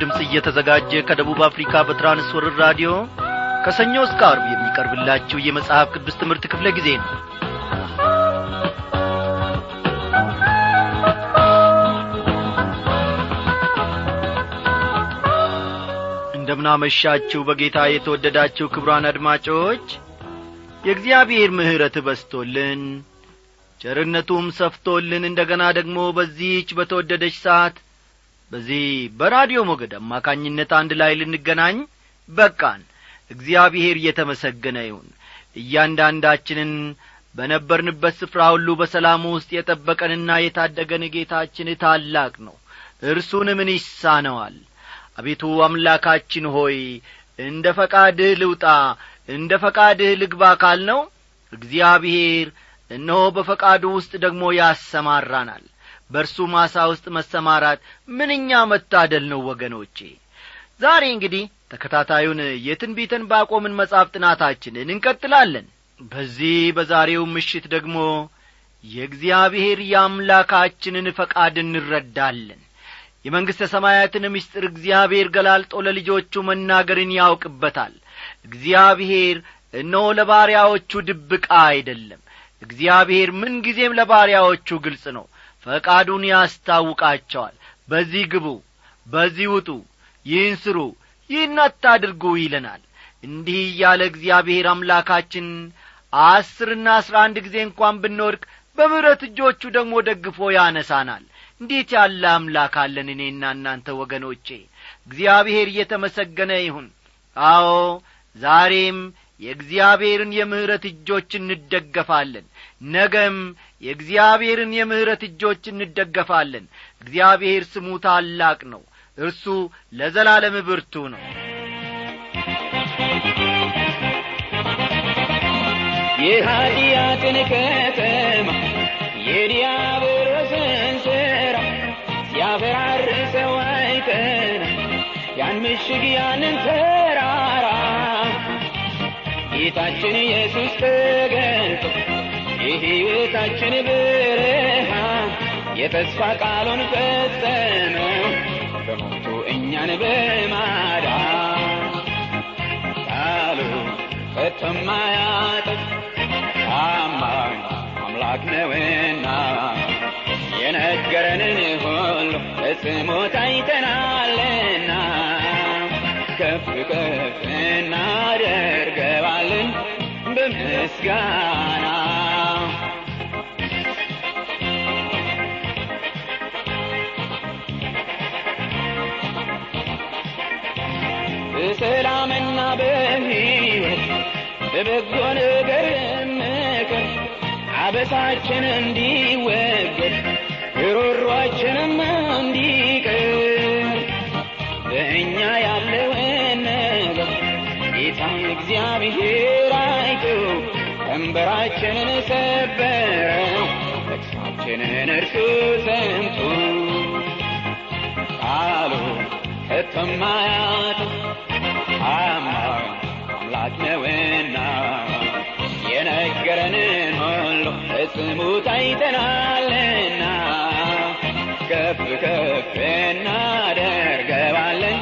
ድምፅ እየተዘጋጀ ከደቡብ አፍሪካ በትራንስወርር ራዲዮ ከሰኞ እስከ አርብ የሚቀርብላችሁ የመጽሐፍ ቅዱስ ትምህርት ክፍለ ጊዜ ነው። እንደምናመሻችሁ በጌታ የተወደዳችሁ ክብሯን አድማጮች የእግዚአብሔር ምሕረት በስቶልን ቸርነቱም ሰፍቶልን እንደ ገና ደግሞ በዚህች በተወደደች ሰዓት በዚህ በራዲዮ ሞገድ አማካኝነት አንድ ላይ ልንገናኝ በቃን። እግዚአብሔር እየተመሰገነ ይሁን። እያንዳንዳችንን በነበርንበት ስፍራ ሁሉ በሰላሙ ውስጥ የጠበቀንና የታደገን ጌታችን ታላቅ ነው። እርሱን ምን ይሳነዋል? አቤቱ አምላካችን ሆይ እንደ ፈቃድህ ልውጣ እንደ ፈቃድህ ልግባ ካልነው እግዚአብሔር እነሆ በፈቃዱ ውስጥ ደግሞ ያሰማራናል በእርሱ ማሳ ውስጥ መሰማራት ምንኛ መታደል ነው ወገኖቼ! ዛሬ እንግዲህ ተከታታዩን የትንቢተን ባቆምን መጻፍ ጥናታችንን እንቀጥላለን። በዚህ በዛሬው ምሽት ደግሞ የእግዚአብሔር የአምላካችንን ፈቃድ እንረዳለን። የመንግሥተ ሰማያትን ምስጢር እግዚአብሔር ገላልጦ ለልጆቹ መናገርን ያውቅበታል። እግዚአብሔር እነሆ ለባሪያዎቹ ድብቃ አይደለም። እግዚአብሔር ምንጊዜም ለባሪያዎቹ ግልጽ ነው ፈቃዱን ያስታውቃቸዋል። በዚህ ግቡ በዚህ ውጡ ይህን ስሩ ይህን አታድርጉ ይለናል። እንዲህ እያለ እግዚአብሔር አምላካችን አስርና አስራ አንድ ጊዜ እንኳን ብንወድቅ በምሕረት እጆቹ ደግሞ ደግፎ ያነሳናል። እንዴት ያለ አምላክ አለን እኔና እናንተ ወገኖቼ! እግዚአብሔር እየተመሰገነ ይሁን። አዎ ዛሬም የእግዚአብሔርን የምሕረት እጆች እንደገፋለን ነገም የእግዚአብሔርን የምሕረት እጆች እንደገፋለን። እግዚአብሔር ስሙ ታላቅ ነው። እርሱ ለዘላለም ብርቱ ነው። የኀጢአትን ከተማ የዲያብሎስን ሥራ ሲያፈራርሰው አይተን ያን ምሽግ ያንን ተራራ ጌታችን ኢየሱስ ተገልጦ የሕይወታችን ብርሃን የተስፋ ቃሉን ፈጸመው በሞቱ እኛን በማዳን ቃሉ ከተማያጥፍ ታማኝ አምላክ ነውና የነገረንን ሁሉ ፈጽሞ ታይተናልና ከፍ ከፍ እናደርገዋለን በምስጋና በበጎ ነገር ምክር አበሳችን እንዲወገድ ሮሯችንም እንዲቅር በእኛ ያለውን ነገር ጌታ እግዚአብሔር አይቶ ቀንበራችንን ሰበረው ተግሳችንን እርሱ ሰምቶ። ቃሉ ከተማያት ፈጽሞ ታይተናልና ከፍ ከፍ እናደርገዋለን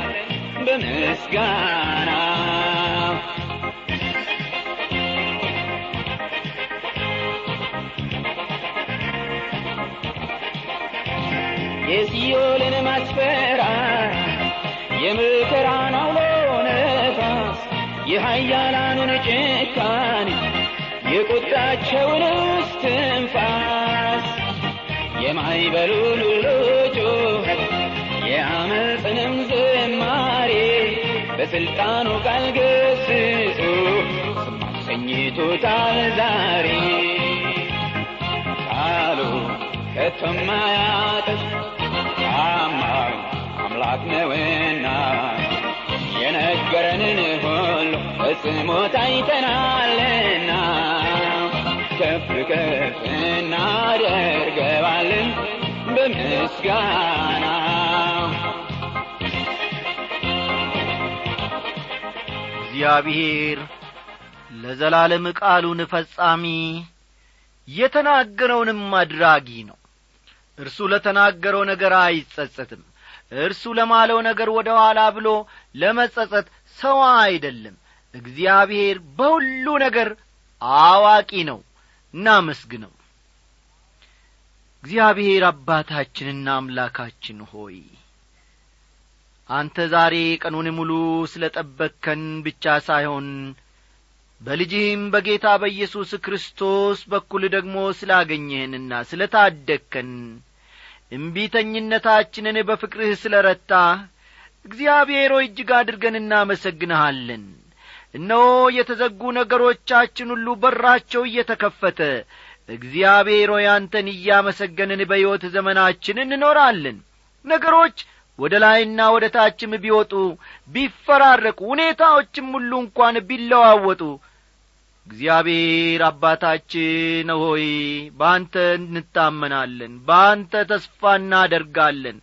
በምስጋና። የሲኦልን ማስፈራራት የመከራን አውሎ ነፋስ የኃያላኑን ጭካኔ የቁጣቸውን እስትንፋስ የማይበሉን ሁሉ ጩኸት የአመፅንም ዝማሬ በስልጣኑ ቃል ስማት ሰኝቶታል ዛሬ ቃሉ ከተማያጥፍ ታማኝ አምላክ ነውና የነገረንን ሁሉ ፈጽሞ ከፍ እናደርገዋለን በምስጋና። እግዚአብሔር ለዘላለም ቃሉን ፈጻሚ የተናገረውንም አድራጊ ነው። እርሱ ለተናገረው ነገር አይጸጸትም። እርሱ ለማለው ነገር ወደ ኋላ ብሎ ለመጸጸት ሰው አይደለም። እግዚአብሔር በሁሉ ነገር አዋቂ ነው እናመስግነው። እግዚአብሔር አባታችንና አምላካችን ሆይ አንተ ዛሬ ቀኑን ሙሉ ስለ ጠበቅከን ብቻ ሳይሆን በልጅህም በጌታ በኢየሱስ ክርስቶስ በኩል ደግሞ ስላገኘህንና ስለ ታደግከን እምቢተኝነታችንን በፍቅርህ ስለ ረታ እግዚአብሔር ሆይ እጅግ አድርገን እናመሰግንሃለን እነሆ የተዘጉ ነገሮቻችን ሁሉ በራቸው እየተከፈተ። እግዚአብሔር ሆይ አንተን እያመሰገንን በሕይወት ዘመናችን እንኖራለን። ነገሮች ወደ ላይና ወደ ታችም ቢወጡ ቢፈራረቁ ሁኔታዎችም ሁሉ እንኳን ቢለዋወጡ እግዚአብሔር አባታችን ሆይ በአንተ እንታመናለን በአንተ ተስፋ እናደርጋለን።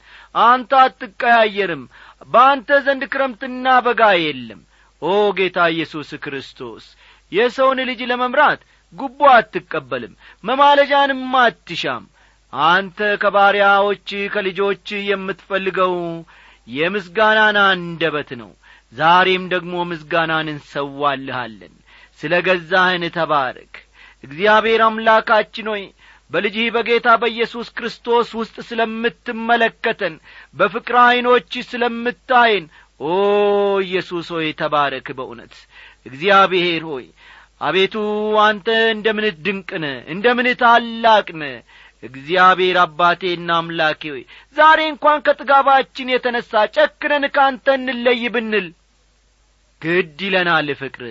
አንተ አትቀያየርም በአንተ ዘንድ ክረምትና በጋ የለም ኦ ጌታ ኢየሱስ ክርስቶስ የሰውን ልጅ ለመምራት ጉቦ አትቀበልም መማለጃንም አትሻም። አንተ ከባሪያዎች ከልጆች የምትፈልገው የምስጋናን አንደበት ነው። ዛሬም ደግሞ ምስጋናን እንሰዋልሃለን። ስለ ገዛህን ተባረክ እግዚአብሔር አምላካችን ሆይ በልጅህ በጌታ በኢየሱስ ክርስቶስ ውስጥ ስለምትመለከተን በፍቅር ዐይኖች ስለምታይን ኦ ኢየሱስ ሆይ ተባረክ በእውነት። እግዚአብሔር ሆይ አቤቱ አንተ እንደ ምን ድንቅነ እንደ ምን ታላቅነ እግዚአብሔር አባቴና አምላኬ ሆይ ዛሬ እንኳን ከጥጋባችን የተነሣ ጨክነን ካንተ እንለይ ብንል ግድ ይለናል ፍቅር።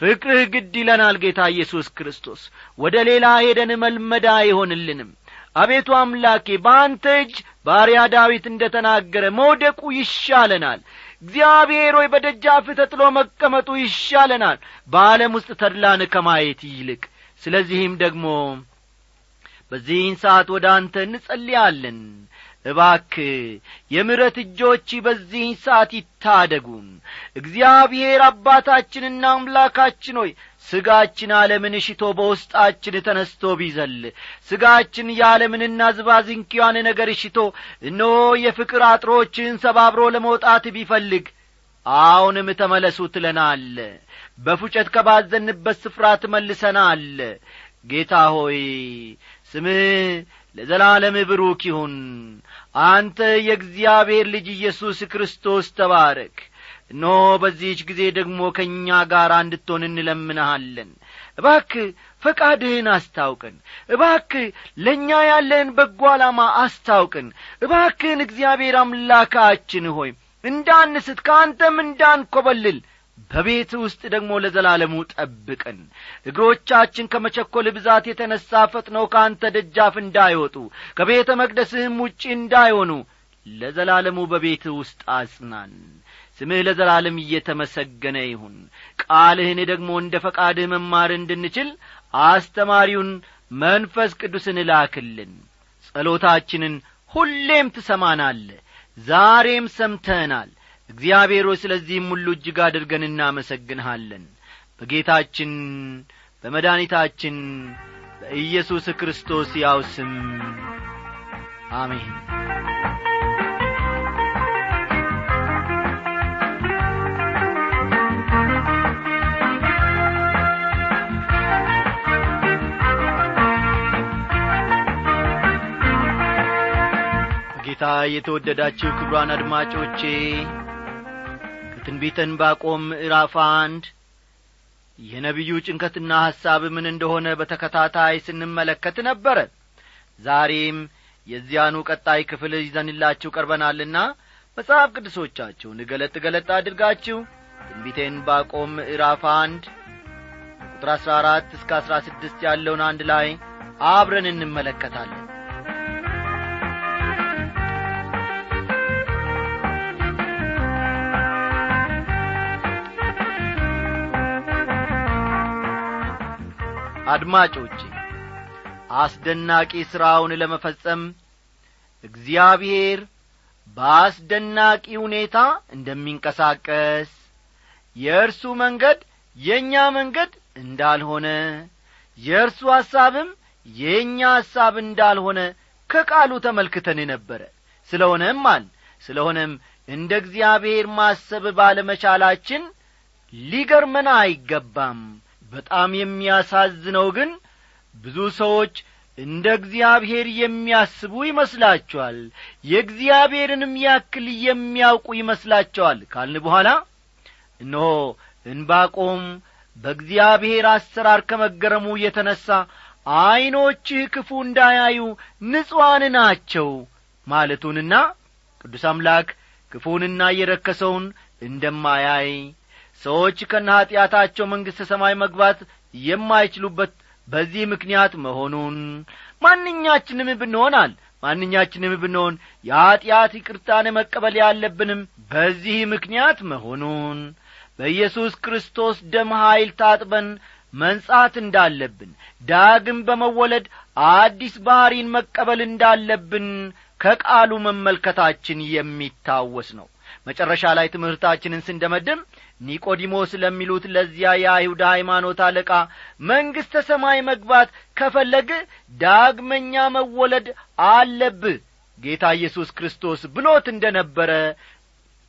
ፍቅርህ ግድ ይለናል ጌታ ኢየሱስ ክርስቶስ። ወደ ሌላ ሄደን መልመዳ አይሆንልንም። አቤቱ አምላኬ በአንተ እጅ ባሪያ ዳዊት እንደ ተናገረ መውደቁ ይሻለናል እግዚአብሔር ሆይ በደጃፍ ተጥሎ መቀመጡ ይሻለናል። በዓለም ውስጥ ተድላን ከማየት ይልቅ። ስለዚህም ደግሞ በዚህን ሰዓት ወደ አንተ እንጸልያለን እባክ የምረት እጆች በዚህን ሰዓት ይታደጉን እግዚአብሔር አባታችንና አምላካችን ሆይ ስጋችን ዓለምን ሽቶ በውስጣችን ተነስቶ ቢዘል ስጋችን የዓለምንና ዝባዝንኪዋን ነገር ሽቶ እነሆ የፍቅር አጥሮችን ሰባብሮ ለመውጣት ቢፈልግ አሁንም ተመለሱ ትለናለ በፉጨት ከባዘንበት ስፍራ ትመልሰናል። ጌታ ሆይ ስምህ ለዘላለም ብሩክ ይሁን አንተ የእግዚአብሔር ልጅ ኢየሱስ ክርስቶስ ተባረክ። እነሆ በዚህች ጊዜ ደግሞ ከእኛ ጋር እንድትሆን እንለምንሃለን። እባክ ፈቃድህን አስታውቅን እባክ ለእኛ ያለህን በጎ ዓላማ አስታውቅን እባክህን እግዚአብሔር አምላካችን ሆይ እንዳንስት ከአንተም እንዳንኰበልል በቤት ውስጥ ደግሞ ለዘላለሙ ጠብቀን እግሮቻችን ከመቸኰል ብዛት የተነሣ ፈጥነው ከአንተ ደጃፍ እንዳይወጡ ከቤተ መቅደስህም ውጪ እንዳይሆኑ ለዘላለሙ በቤት ውስጥ አጽናን። ስምህ ለዘላለም እየተመሰገነ ይሁን። ቃልህን ደግሞ እንደ ፈቃድህ መማር እንድንችል አስተማሪውን መንፈስ ቅዱስን ላክልን። ጸሎታችንን ሁሌም ትሰማናለ ዛሬም ሰምተናል እግዚአብሔር ሆይ ስለዚህም ሁሉ እጅግ አድርገን እናመሰግንሃለን። በጌታችን በመድኃኒታችን በኢየሱስ ክርስቶስ ያው ስም አሜን። ጌታ የተወደዳችሁ ክብሯን አድማጮቼ ከትንቢተ ዕንባቆም ምዕራፍ አንድ የነቢዩ ጭንቀትና ሐሳብ ምን እንደሆነ በተከታታይ ስንመለከት ነበረ። ዛሬም የዚያኑ ቀጣይ ክፍል ይዘንላችሁ ቀርበናልና መጽሐፍ ቅዱሶቻችሁን ገለጥ ገለጥ አድርጋችሁ ትንቢተ ዕንባቆም ምዕራፍ አንድ ቁጥር አሥራ አራት እስከ አሥራ ስድስት ያለውን አንድ ላይ አብረን እንመለከታለን አድማጮቼ አስደናቂ ሥራውን ለመፈጸም እግዚአብሔር በአስደናቂ ሁኔታ እንደሚንቀሳቀስ የእርሱ መንገድ የእኛ መንገድ እንዳልሆነ የእርሱ ሐሳብም የእኛ ሐሳብ እንዳልሆነ ከቃሉ ተመልክተን ነበረ ስለሆነም አል ስለሆነም እንደ እግዚአብሔር ማሰብ ባለመቻላችን ሊገርመን አይገባም በጣም የሚያሳዝነው ግን ብዙ ሰዎች እንደ እግዚአብሔር የሚያስቡ ይመስላቸዋል የእግዚአብሔርንም ያክል የሚያውቁ ይመስላቸዋል ካልን በኋላ እነሆ እንባቆም በእግዚአብሔር አሰራር ከመገረሙ የተነሣ ዐይኖችህ ክፉ እንዳያዩ ንጹዋን ናቸው ማለቱንና ቅዱስ አምላክ ክፉንና የረከሰውን እንደማያይ ሰዎች ከነ ኀጢአታቸው መንግሥተ ሰማይ መግባት የማይችሉበት በዚህ ምክንያት መሆኑን ማንኛችንም ብንሆናል ማንኛችንም ብንሆን የኀጢአት ይቅርታን መቀበል ያለብንም በዚህ ምክንያት መሆኑን በኢየሱስ ክርስቶስ ደም ኀይል ታጥበን መንጻት እንዳለብን ዳግም በመወለድ አዲስ ባሕሪን መቀበል እንዳለብን ከቃሉ መመልከታችን የሚታወስ ነው። መጨረሻ ላይ ትምህርታችንን ስንደመድም ኒቆዲሞስ ለሚሉት ለዚያ የአይሁድ ሃይማኖት አለቃ መንግሥተ ሰማይ መግባት ከፈለግ ዳግመኛ መወለድ አለብህ ጌታ ኢየሱስ ክርስቶስ ብሎት እንደ ነበረ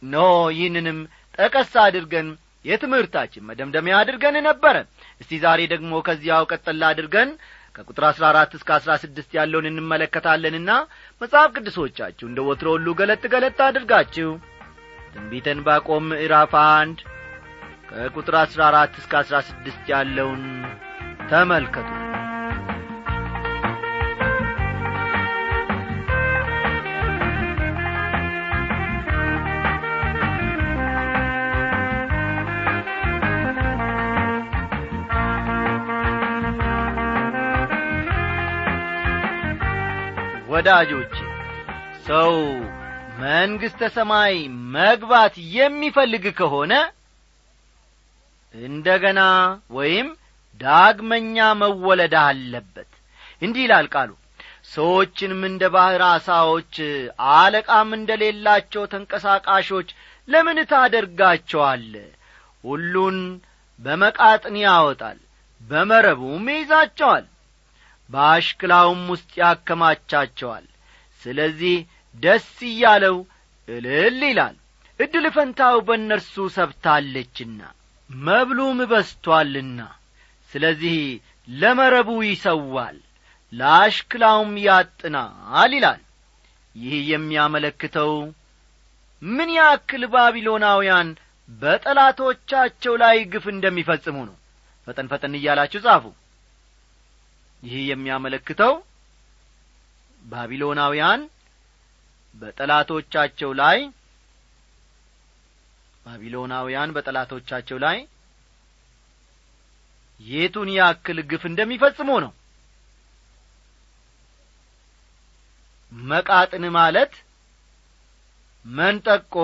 ኖ ይህንንም ጠቀስ አድርገን የትምህርታችን መደምደሚያ አድርገን ነበረ። እስቲ ዛሬ ደግሞ ከዚያው ቀጠላ አድርገን ከቁጥር አሥራ አራት እስከ አሥራ ስድስት ያለውን እንመለከታለንና መጽሐፍ ቅዱሶቻችሁ እንደ ወትሮ ሁሉ ገለጥ ገለጥ አድርጋችሁ ትንቢተ ዕንባቆም ምዕራፍ አንድ ከቁጥር አሥራ አራት እስከ አሥራ ስድስት ያለውን ተመልከቱ ወዳጆች ሰው መንግሥተ ሰማይ መግባት የሚፈልግ ከሆነ እንደ ገና ወይም ዳግመኛ መወለድ አለበት። እንዲህ ይላል ቃሉ ሰዎችንም እንደ ባሕር አሳዎች አለቃም እንደሌላቸው ተንቀሳቃሾች ለምን ታደርጋቸዋለ ሁሉን በመቃጥን ያወጣል በመረቡም ይይዛቸዋል በአሽክላውም ውስጥ ያከማቻቸዋል። ስለዚህ ደስ እያለው እልል ይላል። ዕድል ፈንታው በእነርሱ ሰብታለችና መብሉም በስቶአልና ስለዚህ ለመረቡ ይሰዋል ለአሽክላውም ያጥናል ይላል። ይህ የሚያመለክተው ምን ያክል ባቢሎናውያን በጠላቶቻቸው ላይ ግፍ እንደሚፈጽሙ ነው። ፈጠን ፈጠን እያላችሁ ጻፉ ይህ የሚያመለክተው ባቢሎናውያን በጠላቶቻቸው ላይ ባቢሎናውያን በጠላቶቻቸው ላይ የቱን ያክል ግፍ እንደሚፈጽሙ ነው። መቃጥን ማለት መንጠቆ።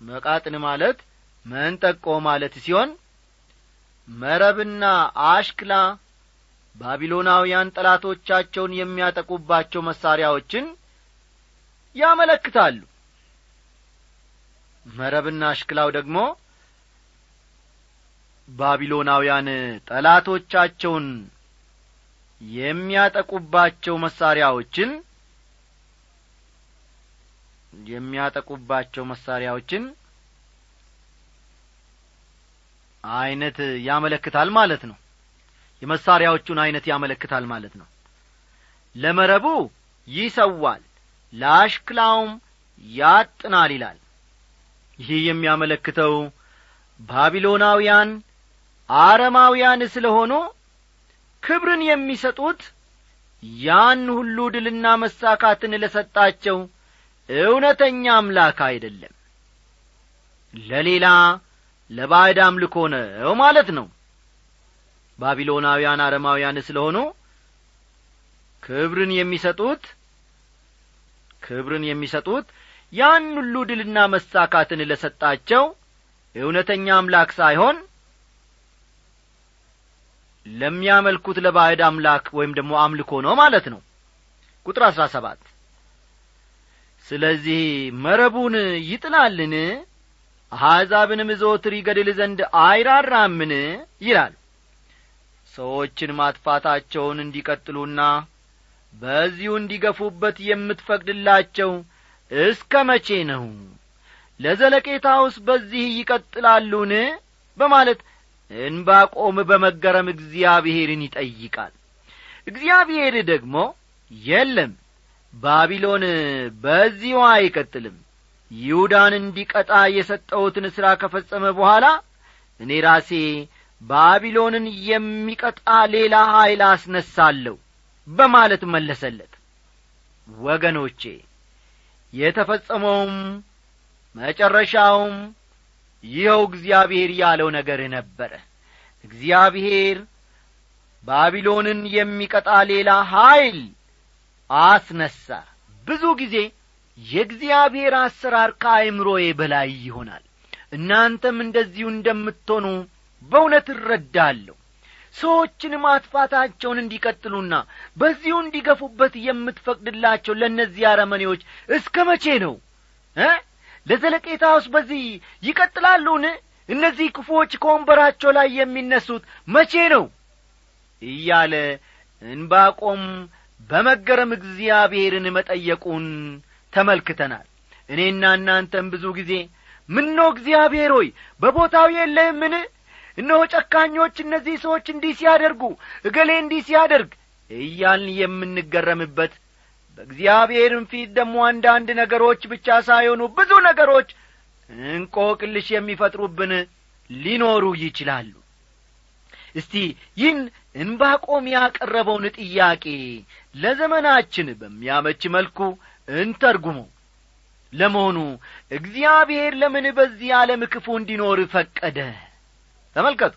መቃጥን ማለት መንጠቆ ማለት ሲሆን መረብና አሽክላ ባቢሎናውያን ጠላቶቻቸውን የሚያጠቁባቸው መሳሪያዎችን ያመለክታሉ። መረብና አሽክላው ደግሞ ባቢሎናውያን ጠላቶቻቸውን የሚያጠቁባቸው መሳሪያዎችን የሚያጠቁባቸው መሳሪያዎችን አይነት ያመለክታል ማለት ነው። የመሳሪያዎቹን አይነት ያመለክታል ማለት ነው። ለመረቡ ይሰዋል ለአሽክላውም ያጥናል ይላል። ይህ የሚያመለክተው ባቢሎናውያን አረማውያን ስለሆኑ ክብርን የሚሰጡት ያን ሁሉ ድልና መሳካትን ለሰጣቸው እውነተኛ አምላክ አይደለም። ለሌላ ለባዕድ አምልኮ ነው ማለት ነው። ባቢሎናውያን አረማውያን ስለሆኑ ክብርን የሚሰጡት ክብርን የሚሰጡት ያን ሁሉ ድልና መሳካትን ለሰጣቸው እውነተኛ አምላክ ሳይሆን ለሚያመልኩት ለባዕድ አምላክ ወይም ደግሞ አምልኮ ነው ማለት ነው። ቁጥር አሥራ ሰባት። ስለዚህ መረቡን ይጥላልን አሕዛብንም ዘወትር ይገድል ዘንድ አይራራምን? ይላል። ሰዎችን ማጥፋታቸውን እንዲቀጥሉና በዚሁ እንዲገፉበት የምትፈቅድላቸው እስከ መቼ ነው? ለዘለቄታውስ በዚህ ይቀጥላሉን? በማለት እንባቆም በመገረም እግዚአብሔርን ይጠይቃል። እግዚአብሔር ደግሞ የለም ባቢሎን በዚሁ አይቀጥልም ይሁዳን እንዲቀጣ የሰጠውትን ሥራ ከፈጸመ በኋላ እኔ ራሴ ባቢሎንን የሚቀጣ ሌላ ኀይል አስነሳለሁ በማለት መለሰለት። ወገኖቼ የተፈጸመውም መጨረሻውም ይኸው እግዚአብሔር ያለው ነገር ነበረ። እግዚአብሔር ባቢሎንን የሚቀጣ ሌላ ኀይል አስነሣ ብዙ ጊዜ የእግዚአብሔር አሰራር ከአይምሮዬ በላይ ይሆናል። እናንተም እንደዚሁ እንደምትሆኑ በእውነት እረዳለሁ። ሰዎችን ማጥፋታቸውን እንዲቀጥሉና በዚሁ እንዲገፉበት የምትፈቅድላቸው ለእነዚህ አረመኔዎች እስከ መቼ ነው? እ? ለዘለቄታውስ በዚህ ይቀጥላሉን? እነዚህ ክፉዎች ከወንበራቸው ላይ የሚነሱት መቼ ነው? እያለ እንባቆም በመገረም እግዚአብሔርን መጠየቁን ተመልክተናል። እኔና እናንተም ብዙ ጊዜ ምኖ እግዚአብሔር ሆይ በቦታው የለህምን? እነሆ ጨካኞች እነዚህ ሰዎች እንዲህ ሲያደርጉ እገሌ እንዲህ ሲያደርግ እያልን የምንገረምበት በእግዚአብሔርም ፊት ደግሞ አንዳንድ ነገሮች ብቻ ሳይሆኑ ብዙ ነገሮች እንቆቅልሽ የሚፈጥሩብን ሊኖሩ ይችላሉ። እስቲ ይህን እንባቆም ያቀረበውን ጥያቄ ለዘመናችን በሚያመች መልኩ እንተርጉመው ለመሆኑ እግዚአብሔር ለምን በዚህ ዓለም ክፉ እንዲኖር ፈቀደ? ተመልከቱ።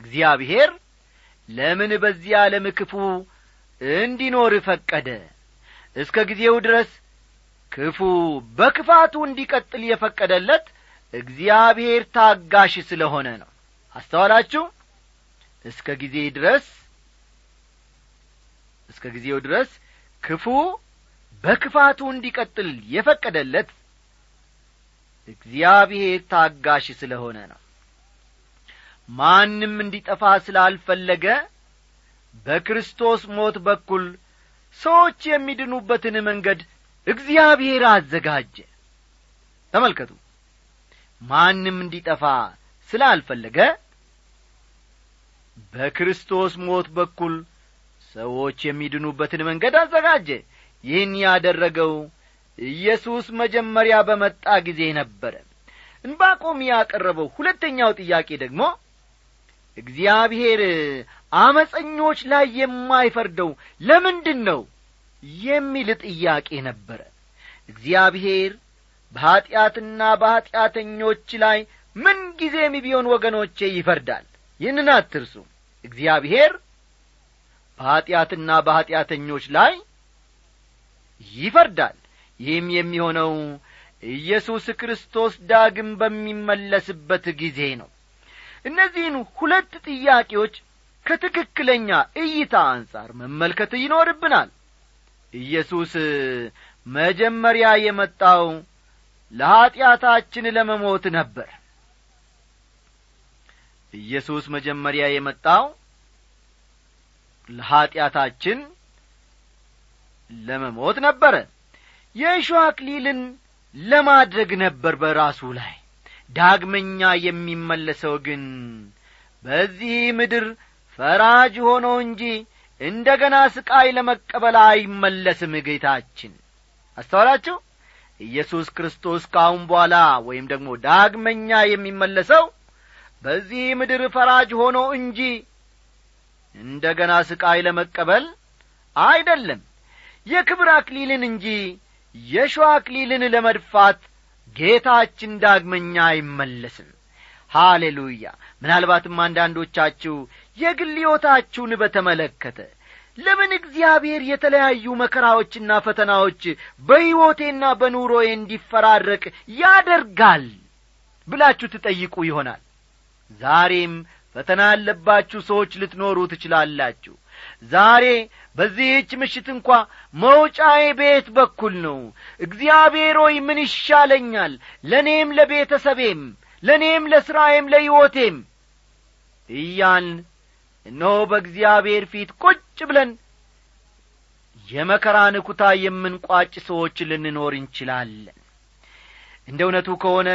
እግዚአብሔር ለምን በዚህ ዓለም ክፉ እንዲኖር ፈቀደ? እስከ ጊዜው ድረስ ክፉ በክፋቱ እንዲቀጥል የፈቀደለት እግዚአብሔር ታጋሽ ስለሆነ ነው። አስተዋላችሁ? እስከ ጊዜ ድረስ እስከ ጊዜው ድረስ ክፉ በክፋቱ እንዲቀጥል የፈቀደለት እግዚአብሔር ታጋሽ ስለሆነ ነው። ማንም እንዲጠፋ ስላልፈለገ በክርስቶስ ሞት በኩል ሰዎች የሚድኑበትን መንገድ እግዚአብሔር አዘጋጀ። ተመልከቱ። ማንም እንዲጠፋ ስላልፈለገ በክርስቶስ ሞት በኩል ሰዎች የሚድኑበትን መንገድ አዘጋጀ ይህን ያደረገው ኢየሱስ መጀመሪያ በመጣ ጊዜ ነበረ። እንባቆም ያቀረበው ሁለተኛው ጥያቄ ደግሞ እግዚአብሔር አመፀኞች ላይ የማይፈርደው ለምንድን ነው የሚል ጥያቄ ነበረ። እግዚአብሔር በኀጢአትና በኀጢአተኞች ላይ ምን ጊዜም ቢሆን ወገኖቼ ይፈርዳል። ይህንን አትርሱ። እግዚአብሔር በኀጢአትና በኀጢአተኞች ላይ ይፈርዳል። ይህም የሚሆነው ኢየሱስ ክርስቶስ ዳግም በሚመለስበት ጊዜ ነው። እነዚህን ሁለት ጥያቄዎች ከትክክለኛ እይታ አንጻር መመልከት ይኖርብናል። ኢየሱስ መጀመሪያ የመጣው ለኀጢአታችን ለመሞት ነበር። ኢየሱስ መጀመሪያ የመጣው ለኀጢአታችን ለመሞት ነበረ የእሾህ አክሊልን ለማድረግ ነበር በራሱ ላይ። ዳግመኛ የሚመለሰው ግን በዚህ ምድር ፈራጅ ሆኖ እንጂ እንደ ገና ስቃይ ለመቀበል አይመለስም ጌታችን። አስተዋላችሁ? ኢየሱስ ክርስቶስ ካሁን በኋላ ወይም ደግሞ ዳግመኛ የሚመለሰው በዚህ ምድር ፈራጅ ሆኖ እንጂ እንደ ገና ስቃይ ለመቀበል አይደለም የክብር አክሊልን እንጂ የሸዋ አክሊልን ለመድፋት ጌታችን ዳግመኛ አይመለስም። ሃሌሉያ! ምናልባትም አንዳንዶቻችሁ የግል ሕይወታችሁን በተመለከተ ለምን እግዚአብሔር የተለያዩ መከራዎችና ፈተናዎች በሕይወቴና በኑሮዬ እንዲፈራረቅ ያደርጋል ብላችሁ ትጠይቁ ይሆናል። ዛሬም ፈተና ያለባችሁ ሰዎች ልትኖሩ ትችላላችሁ ዛሬ በዚህች ምሽት እንኳ መውጫዬ ቤት በኩል ነው። እግዚአብሔር ሆይ ምን ይሻለኛል? ለእኔም ለቤተሰቤም ለእኔም ለሥራዬም ለሕይወቴም እያልን እነሆ በእግዚአብሔር ፊት ቁጭ ብለን የመከራን ኩታ የምንቋጭ ሰዎች ልንኖር እንችላለን። እንደ እውነቱ ከሆነ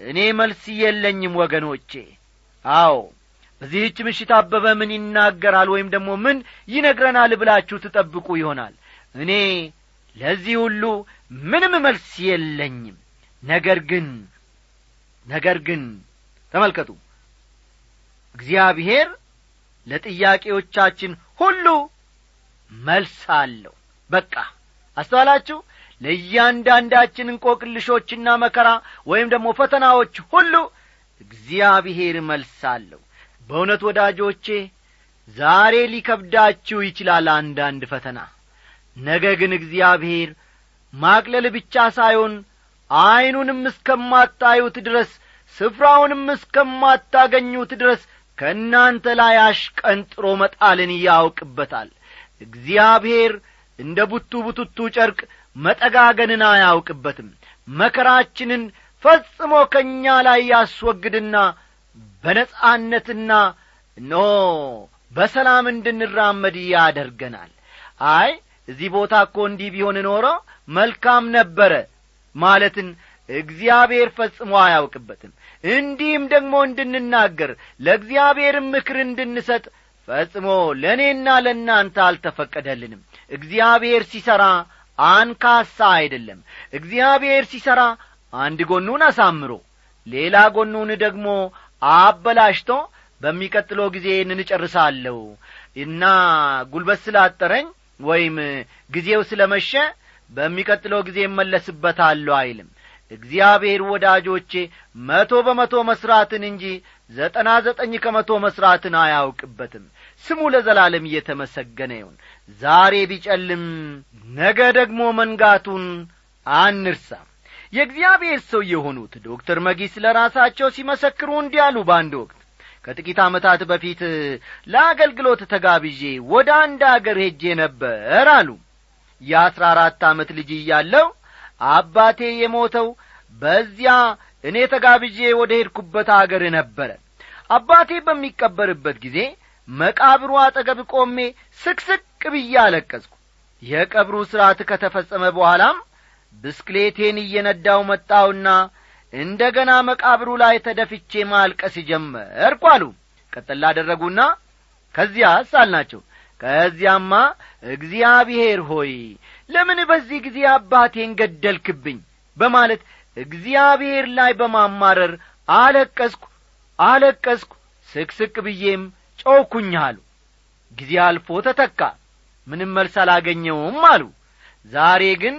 እኔ መልስ የለኝም ወገኖቼ። አዎ በዚህች ምሽት አበበ ምን ይናገራል ወይም ደግሞ ምን ይነግረናል ብላችሁ ትጠብቁ ይሆናል። እኔ ለዚህ ሁሉ ምንም መልስ የለኝም። ነገር ግን ነገር ግን ተመልከቱ። እግዚአብሔር ለጥያቄዎቻችን ሁሉ መልስ አለው። በቃ አስተዋላችሁ? ለእያንዳንዳችን እንቆቅልሾችና መከራ ወይም ደግሞ ፈተናዎች ሁሉ እግዚአብሔር መልስ አለው በእውነት ወዳጆቼ ዛሬ ሊከብዳችሁ ይችላል አንዳንድ ፈተና። ነገ ግን እግዚአብሔር ማቅለል ብቻ ሳይሆን ዐይኑንም እስከማታዩት ድረስ ስፍራውንም እስከማታገኙት ድረስ ከእናንተ ላይ አሽቀንጥሮ መጣልን ያውቅበታል። እግዚአብሔር እንደ ቡቱ ቡቱቱ ጨርቅ መጠጋገንን አያውቅበትም። መከራችንን ፈጽሞ ከእኛ ላይ ያስወግድና በነጻነትና ኖ በሰላም እንድንራመድ ያደርገናል። አይ እዚህ ቦታ እኮ እንዲህ ቢሆን ኖሮ መልካም ነበረ ማለትን እግዚአብሔር ፈጽሞ አያውቅበትም። እንዲህም ደግሞ እንድንናገር ለእግዚአብሔርም ምክር እንድንሰጥ ፈጽሞ ለእኔና ለእናንተ አልተፈቀደልንም። እግዚአብሔር ሲሠራ አንካሳ አይደለም። እግዚአብሔር ሲሠራ አንድ ጎኑን አሳምሮ ሌላ ጎኑን ደግሞ አበላሽቶ በሚቀጥለው ጊዜ እንጨርሳለሁ እና ጉልበት ስላጠረኝ ወይም ጊዜው ስለ በሚቀጥለው ጊዜ እመለስበታለሁ አይልም። እግዚአብሔር ወዳጆቼ መቶ በመቶ መሥራትን እንጂ ዘጠና ዘጠኝ ከመቶ መሥራትን አያውቅበትም። ስሙ ለዘላለም እየተመሰገነ ይሁን። ዛሬ ቢጨልም ነገ ደግሞ መንጋቱን አንርሳ የእግዚአብሔር ሰው የሆኑት ዶክተር መጊ ስለ ራሳቸው ሲመሰክሩ እንዲህ በአንድ ወቅት። ከጥቂት ዓመታት በፊት ለአገልግሎት ተጋብዤ ወደ አንድ አገር ሄጄ ነበር አሉ። የአሥራ አራት ዓመት ልጅ እያለው አባቴ የሞተው በዚያ እኔ ተጋብዤ ወደ ሄድኩበት አገር ነበረ። አባቴ በሚቀበርበት ጊዜ መቃብሩ አጠገብ ቆሜ ስቅስቅ ብዬ አለቀስኩ። የቀብሩ ሥርዓት ከተፈጸመ በኋላም ብስክሌቴን እየነዳው መጣውና እንደ ገና መቃብሩ ላይ ተደፍቼ ማልቀስ ጀመርኩ አሉ። ቀጠል ላደረጉና ከዚያስ አልናቸው። ከዚያማ እግዚአብሔር ሆይ ለምን በዚህ ጊዜ አባቴን ገደልክብኝ? በማለት እግዚአብሔር ላይ በማማረር አለቀስኩ አለቀስኩ ስቅስቅ ብዬም ጮኩኝ አሉ። ጊዜ አልፎ ተተካ ምንም መልስ አላገኘውም አሉ። ዛሬ ግን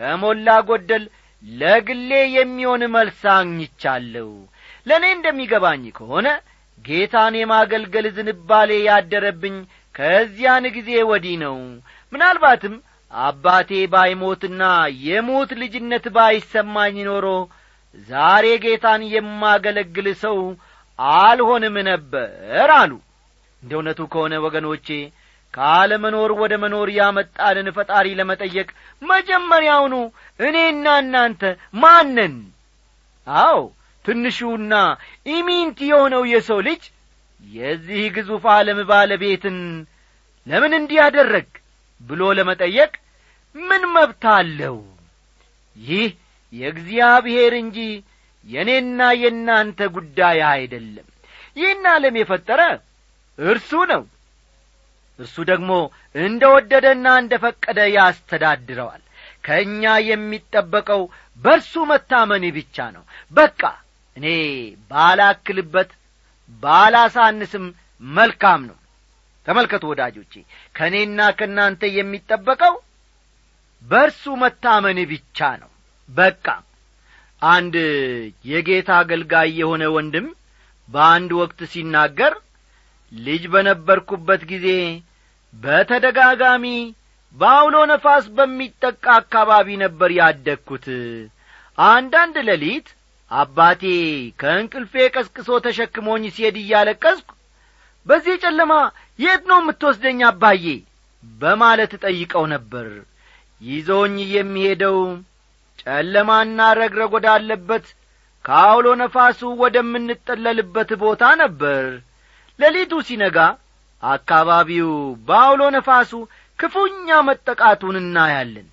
ከሞላ ጐደል ለግሌ የሚሆን መልስ አግኝቻለሁ። ለእኔ እንደሚገባኝ ከሆነ ጌታን የማገልገል ዝንባሌ ያደረብኝ ከዚያን ጊዜ ወዲህ ነው። ምናልባትም አባቴ ባይሞትና የሞት ልጅነት ባይሰማኝ ኖሮ ዛሬ ጌታን የማገለግል ሰው አልሆንም ነበር አሉ። እንደ እውነቱ ከሆነ ወገኖቼ ካለመኖር ወደ መኖር ያመጣልን ፈጣሪ ለመጠየቅ መጀመሪያውኑ እኔና እናንተ ማንን? አዎ ትንሹና ኢሚንት የሆነው የሰው ልጅ የዚህ ግዙፍ ዓለም ባለቤትን ለምን እንዲያደረግ ብሎ ለመጠየቅ ምን መብት አለው? ይህ የእግዚአብሔር እንጂ የእኔና የእናንተ ጉዳይ አይደለም። ይህን ዓለም የፈጠረ እርሱ ነው እርሱ ደግሞ እንደ ወደደና እንደ ፈቀደ ያስተዳድረዋል። ከእኛ የሚጠበቀው በርሱ መታመን ብቻ ነው። በቃ እኔ ባላክልበት ባላሳንስም መልካም ነው። ተመልከቱ ወዳጆቼ ከእኔና ከእናንተ የሚጠበቀው በርሱ መታመን ብቻ ነው። በቃ አንድ የጌታ አገልጋይ የሆነ ወንድም በአንድ ወቅት ሲናገር ልጅ በነበርኩበት ጊዜ በተደጋጋሚ በአውሎ ነፋስ በሚጠቃ አካባቢ ነበር ያደግኩት። አንዳንድ ሌሊት አባቴ ከእንቅልፌ ቀስቅሶ ተሸክሞኝ ሲሄድ እያለቀስኩ በዚህ ጨለማ የት ነው የምትወስደኝ አባዬ? በማለት ጠይቀው ነበር። ይዞኝ የሚሄደው ጨለማና ረግረግ ወዳለበት ከአውሎ ነፋሱ ወደምንጠለልበት ቦታ ነበር። ሌሊቱ ሲነጋ አካባቢው በአውሎ ነፋሱ ክፉኛ መጠቃቱን እናያለን።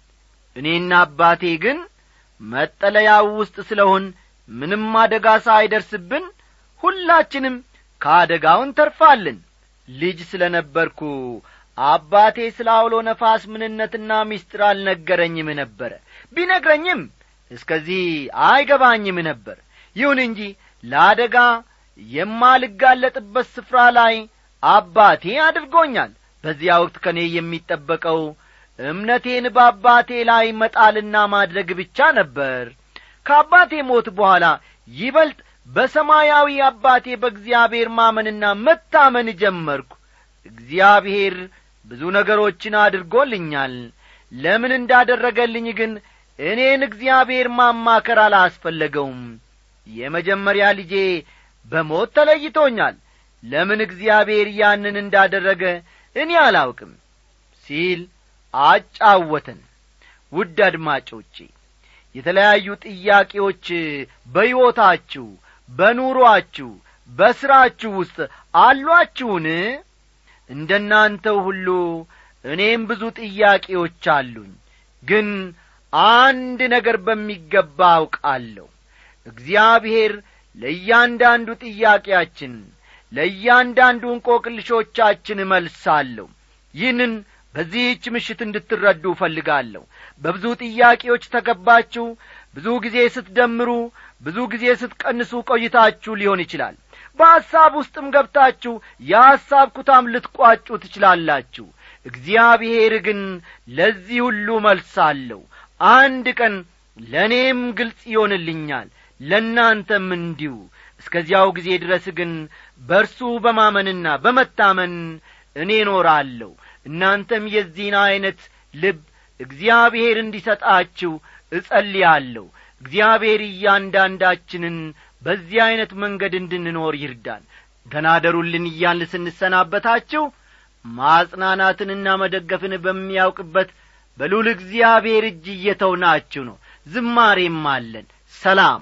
እኔና አባቴ ግን መጠለያው ውስጥ ስለሆን ምንም አደጋ ሳይደርስብን ሁላችንም ከአደጋው እንተርፋለን። ልጅ ስለ ነበርኩ አባቴ ስለ አውሎ ነፋስ ምንነትና ምስጢር አልነገረኝም ነበረ ቢነግረኝም እስከዚህ አይገባኝም ነበር። ይሁን እንጂ ለአደጋ የማልጋለጥበት ስፍራ ላይ አባቴ አድርጎኛል። በዚያ ወቅት ከእኔ የሚጠበቀው እምነቴን በአባቴ ላይ መጣልና ማድረግ ብቻ ነበር። ከአባቴ ሞት በኋላ ይበልጥ በሰማያዊ አባቴ በእግዚአብሔር ማመንና መታመን ጀመርኩ። እግዚአብሔር ብዙ ነገሮችን አድርጎልኛል። ለምን እንዳደረገልኝ ግን እኔን እግዚአብሔር ማማከር አላስፈለገውም። የመጀመሪያ ልጄ በሞት ተለይቶኛል ለምን እግዚአብሔር ያንን እንዳደረገ እኔ አላውቅም? ሲል አጫወተን። ውድ አድማጮቼ የተለያዩ ጥያቄዎች በሕይወታችሁ በኑሮአችሁ በሥራችሁ ውስጥ አሏችሁን? እንደ ሁሉ እኔም ብዙ ጥያቄዎች አሉኝ ግን አንድ ነገር በሚገባ አውቃለሁ። እግዚአብሔር ለእያንዳንዱ ጥያቄያችን ለእያንዳንዱ እንቆቅልሾቻችን እመልሳለሁ ይህንን በዚህች ምሽት እንድትረዱ እፈልጋለሁ። በብዙ ጥያቄዎች ተገባችሁ ብዙ ጊዜ ስትደምሩ ብዙ ጊዜ ስትቀንሱ ቆይታችሁ ሊሆን ይችላል። በሐሳብ ውስጥም ገብታችሁ የሐሳብ ኩታም ልትቋጩ ትችላላችሁ። እግዚአብሔር ግን ለዚህ ሁሉ መልሳለሁ አንድ ቀን ለእኔም ግልጽ ይሆንልኛል ለእናንተም እንዲሁ። እስከዚያው ጊዜ ድረስ ግን በርሱ በማመንና በመታመን እኔ ኖራለሁ እናንተም የዚህን ዐይነት ልብ እግዚአብሔር እንዲሰጣችሁ እጸልያለሁ። እግዚአብሔር እያንዳንዳችንን በዚህ ዐይነት መንገድ እንድንኖር ይርዳን። ደናደሩልን እያልን ስንሰናበታችሁ ማጽናናትንና መደገፍን በሚያውቅበት በሉል እግዚአብሔር እጅ እየተውናችሁ ነው። ዝማሬም አለን። ሰላም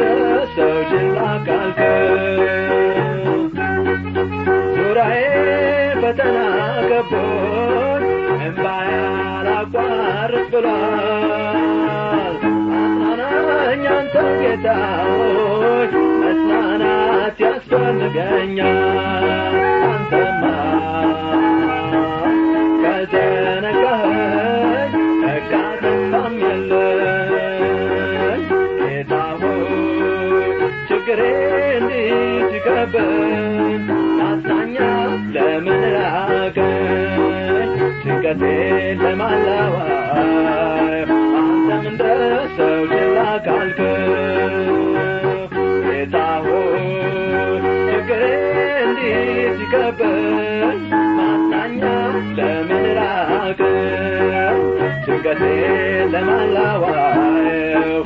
አንተም እንደ ሰው ችላ ካልከኝ ዙሪያዬ ፈተና ከቦኝ እምባዬ አላቋርጥ ብሏል አጽናናኝ መጽናናት ያስፈልገኛል ጭንቀቴ ለማላዋየው